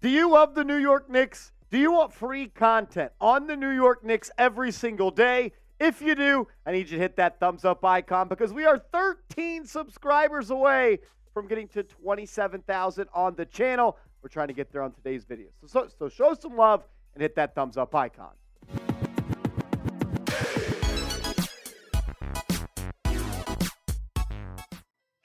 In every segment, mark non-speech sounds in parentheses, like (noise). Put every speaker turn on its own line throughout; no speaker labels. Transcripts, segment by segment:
Do you love the New York Knicks? Do you want free content on the New York Knicks every single day? If you do, I need you to hit that thumbs up icon because we are 13 subscribers away from getting to 27,000 on the channel. We're trying to get there on today's video. So, so, so show some love and hit that thumbs up icon.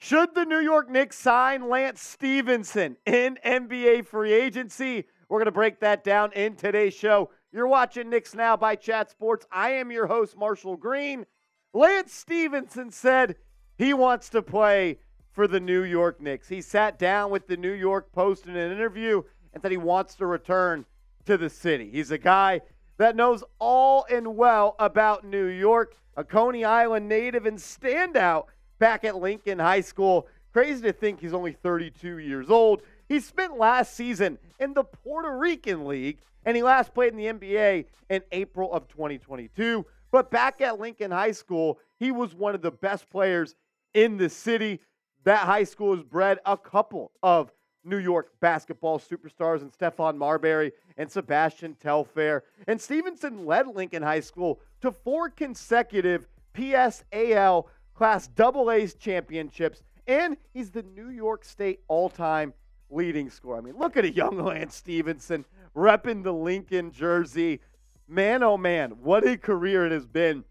Should the New York Knicks sign Lance Stephenson in NBA free agency? We're going to break that down in today's show. You're watching Knicks Now by Chat Sports. I am your host, Marshall Green. Lance Stephenson said he wants to play for the New York Knicks. He sat down with the New York Post in an interview and said he wants to return to the city. He's a guy that knows all and well about New York, a Coney Island native and standout back at Lincoln High School. Crazy to think he's only 32 years old. He spent last season in the Puerto Rican League, and he last played in the NBA in April of 2022. But back at Lincoln High School, he was one of the best players in the city. That high school has bred a couple of New York basketball superstars and Stephon Marbury and Sebastian Telfair. And Stephenson led Lincoln High School to four consecutive PSAL Class Double A's championships, and he's the New York State all-time leading scorer. I mean, look at a young Lance Stephenson repping the Lincoln jersey. Man, oh man, what a career it has been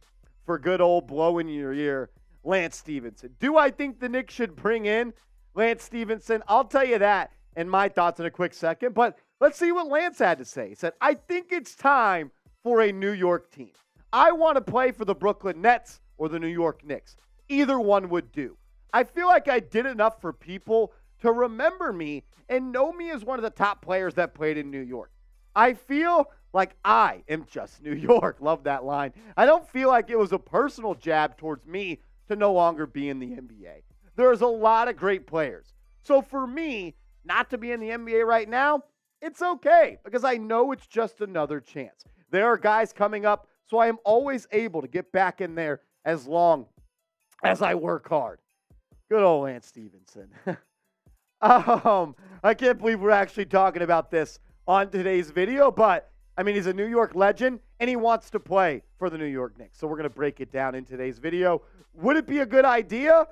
for good old blow in your ear, Lance Stephenson. Do I think the Knicks should bring in Lance Stephenson? I'll tell you that and my thoughts in a quick second, but let's see what Lance had to say. He said, I think it's time for a New York team. I want to play for the Brooklyn Nets or the New York Knicks. Either one would do. I feel like I did enough for people to remember me and know me as one of the top players that played in New York. I feel like I am just (laughs) New York. Love that line. I don't feel like it was a personal jab towards me to no longer be in the NBA. There's a lot of great players. So for me, not to be in the NBA right now, it's okay because I know it's just another chance. There are guys coming up, so I am always able to get back in there as long as I work hard. Good old Lance Stephenson. (laughs) um, I can't believe we're actually talking about this on today's video, but I mean, he's a New York legend and he wants to play for the New York Knicks. So we're going to break it down in today's video. Would it be a good idea?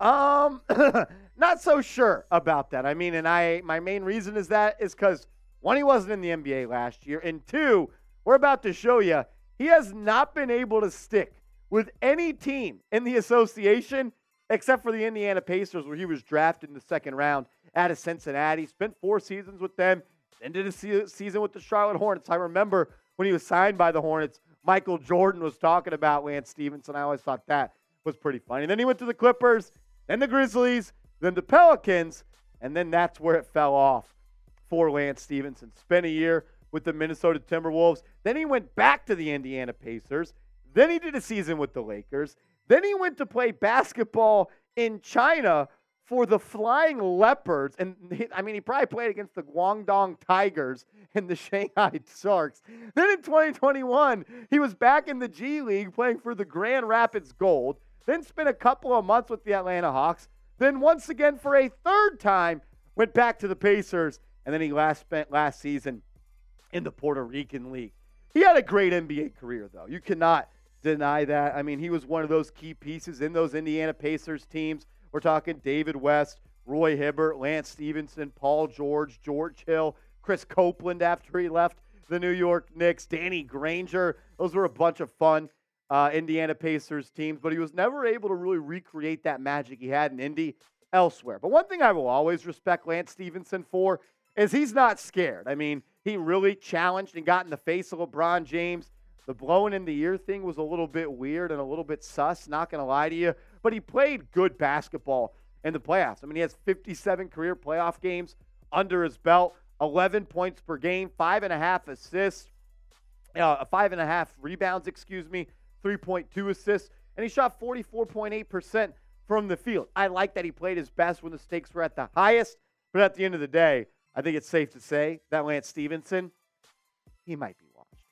Um, (coughs) not so sure about that. I mean, and I my main reason is that is because one, he wasn't in the NBA last year, and two, we're about to show you he has not been able to stick with any team in the association except for the Indiana Pacers, where he was drafted in the second round out of Cincinnati. Spent four seasons with them, then did a season with the Charlotte Hornets. I remember when he was signed by the Hornets, Michael Jordan was talking about Lance Stephenson. I always thought that was pretty funny. Then he went to the Clippers, then the Grizzlies, then the Pelicans, and then that's where it fell off for Lance Stephenson. Spent a year with the Minnesota Timberwolves. Then he went back to the Indiana Pacers. Then he did a season with the Lakers. Then he went to play basketball in China for the Flying Leopards. And (laughs) he, I mean, he probably played against the Guangdong Tigers and the (laughs) Shanghai Sharks. Then in 2021, he was back in the G League playing for the Grand Rapids Gold. Then spent a couple of months with the Atlanta Hawks. Then once again for a third time went back to the Pacers. And then he last spent last season in the Puerto Rican League. He had a great NBA career, though. You cannot deny that. I mean, he was one of those key pieces in those Indiana Pacers teams. We're talking David West, Roy Hibbert, Lance Stephenson, Paul George, George Hill, Chris Copeland after he left the New York Knicks, Danny Granger. Those were a bunch of fun uh, Indiana Pacers teams, but he was never able to really recreate that magic he had in Indy elsewhere. But one thing I will always respect Lance Stephenson for is he's not scared. I mean, he really challenged and got in the face of LeBron James. The blowing in the ear thing was a little bit weird and a little bit sus, not going to lie to you. But he played good basketball in the playoffs. I mean, he has 57 career playoff games under his belt, 11 points per game, five and a half assists, uh, five and a half rebounds, excuse me, 3.2 assists, and he shot 44.8% from the field. I like that he played his best when the stakes were at the highest, but at the end of the day, I think it's safe to say that Lance Stephenson, he might be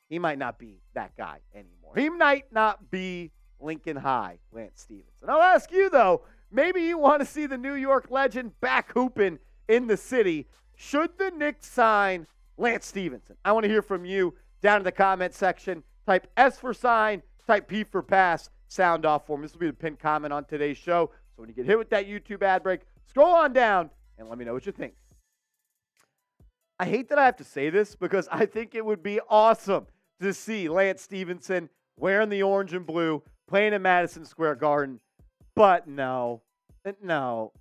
he might not be that guy anymore. He might not be Lincoln High, Lance Stephenson. I'll ask you, though, maybe you want to see the New York legend back hooping in the city. Should the Knicks sign Lance Stephenson? I want to hear from you down in the comment section. Type S for sign, type P for pass, sound off for me. This will be the pinned comment on today's show. So when you get hit with that YouTube ad break, scroll on down and let me know what you think. I hate that I have to say this because I think it would be awesome to see Lance Stephenson wearing the orange and blue, playing in Madison Square Garden. But no, no,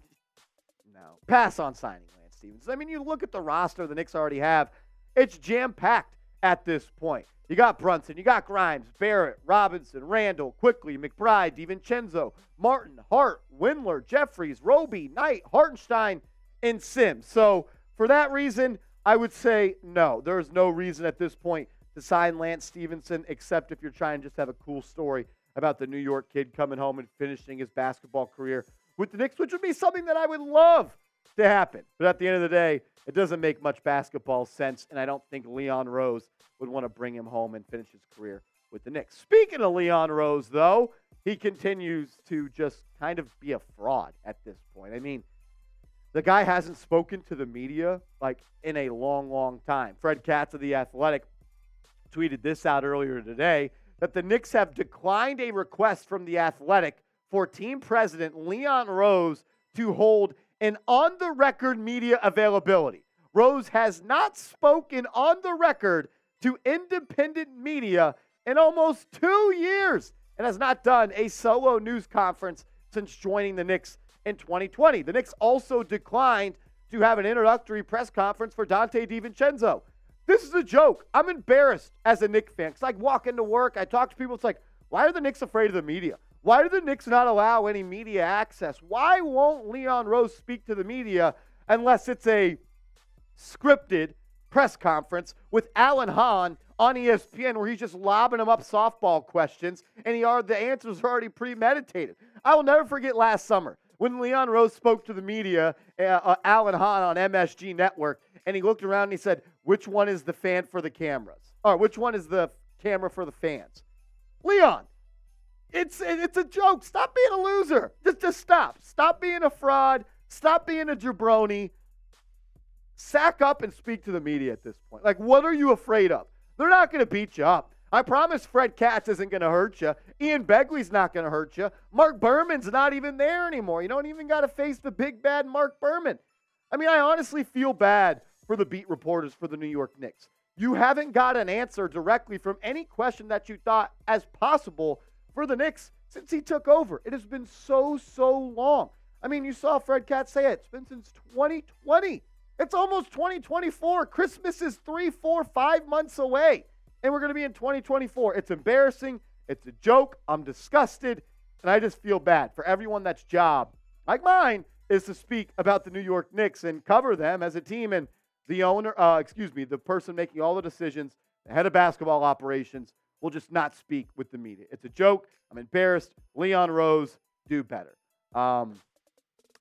no. Pass on signing Lance Stephenson. I mean, you look at the roster the Knicks already have, it's jam packed at this point. You got Brunson, you got Grimes, Barrett, Robinson, Randle, Quickley, McBride, DiVincenzo, Martin, Hart, Windler, Jeffries, Roby, Knight, Hartenstein, and Sims. So for that reason, I would say no. There is no reason at this point to sign Lance Stephenson, except if you're trying to just have a cool story about the New York kid coming home and finishing his basketball career with the Knicks, which would be something that I would love to happen. But at the end of the day, it doesn't make much basketball sense, and I don't think Leon Rose would want to bring him home and finish his career with the Knicks. Speaking of Leon Rose, though, he continues to just kind of be a fraud at this point. I mean, the guy hasn't spoken to the media like in a long, long time. Fred Katz of The Athletic tweeted this out earlier today that the Knicks have declined a request from The Athletic for team president Leon Rose to hold an on the record media availability. Rose has not spoken on the record to independent media in almost two years and has not done a solo news conference since joining the Knicks in 2020. The Knicks also declined to have an introductory press conference for Donte DiVincenzo. This is a joke. I'm embarrassed as a Knicks fan because I walk into work, I talk to people. It's like, why are the Knicks afraid of the media? Why do the Knicks not allow any media access? Why won't Leon Rose speak to the media unless it's a scripted press conference with Alan Hahn on ESPN where he's just lobbing him up softball questions and he are the answers are already premeditated. I will never forget last summer when Leon Rose spoke to the media, uh, uh, Alan Hahn on MSG Network, and he looked around and he said, "Which one is the fan for the cameras? Or which one is the camera for the fans?" Leon, it's it's a joke. Stop being a loser. Just just stop. Stop being a fraud. Stop being a jabroni. Sack up and speak to the media at this point. Like, what are you afraid of? They're not going to beat you up. I promise Fred Katz isn't going to hurt you. Ian Begley's not going to hurt you. Marc Berman's not even there anymore. You don't even got to face the big bad Marc Berman. I mean, I honestly feel bad for the beat reporters for the New York Knicks. You haven't got an answer directly from any question that you thought as possible for the Knicks since he took over. It has been so, so long. I mean, you saw Fred Katz say it. It's been since 2020. It's almost 2024. Christmas is three, four, five months away and we're going to be in 2024. It's embarrassing. It's a joke. I'm disgusted. And I just feel bad for everyone that's job, like mine, is to speak about the New York Knicks and cover them as a team. And the owner, uh, excuse me, the person making all the decisions, the head of basketball operations, will just not speak with the media. It's a joke. I'm embarrassed. Leon Rose, do better. Um,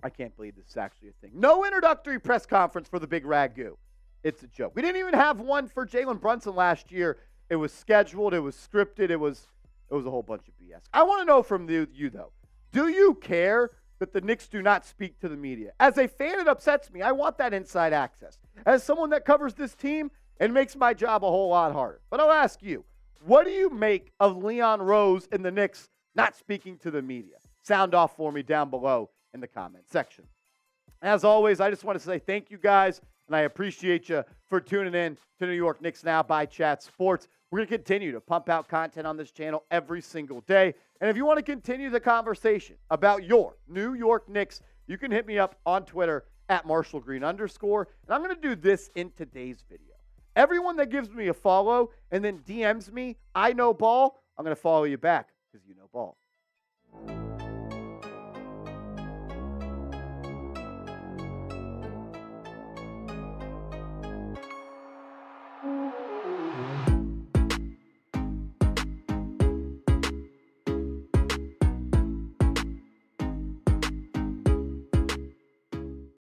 I can't believe this is actually a thing. No introductory press conference for the big ragu. It's a joke. We didn't even have one for Jalen Brunson last year it was scheduled. It was scripted. It was it was a whole bunch of BS. I want to know from you, you though. Do you care that the Knicks do not speak to the media? As a fan, it upsets me. I want that inside access. As someone that covers this team, it makes my job a whole lot harder. But I'll ask you, what do you make of Leon Rose and the Knicks not speaking to the media? Sound off for me down below in the comment section. As always, I just want to say thank you guys and I appreciate you for tuning in to New York Knicks Now by Chat Sports. We're going to continue to pump out content on this channel every single day. And if you want to continue the conversation about your New York Knicks, you can hit me up on Twitter at Marshall Green underscore. And I'm going to do this in today's video. Everyone that gives me a follow and then DMs me, I know ball, I'm going to follow you back because you know ball.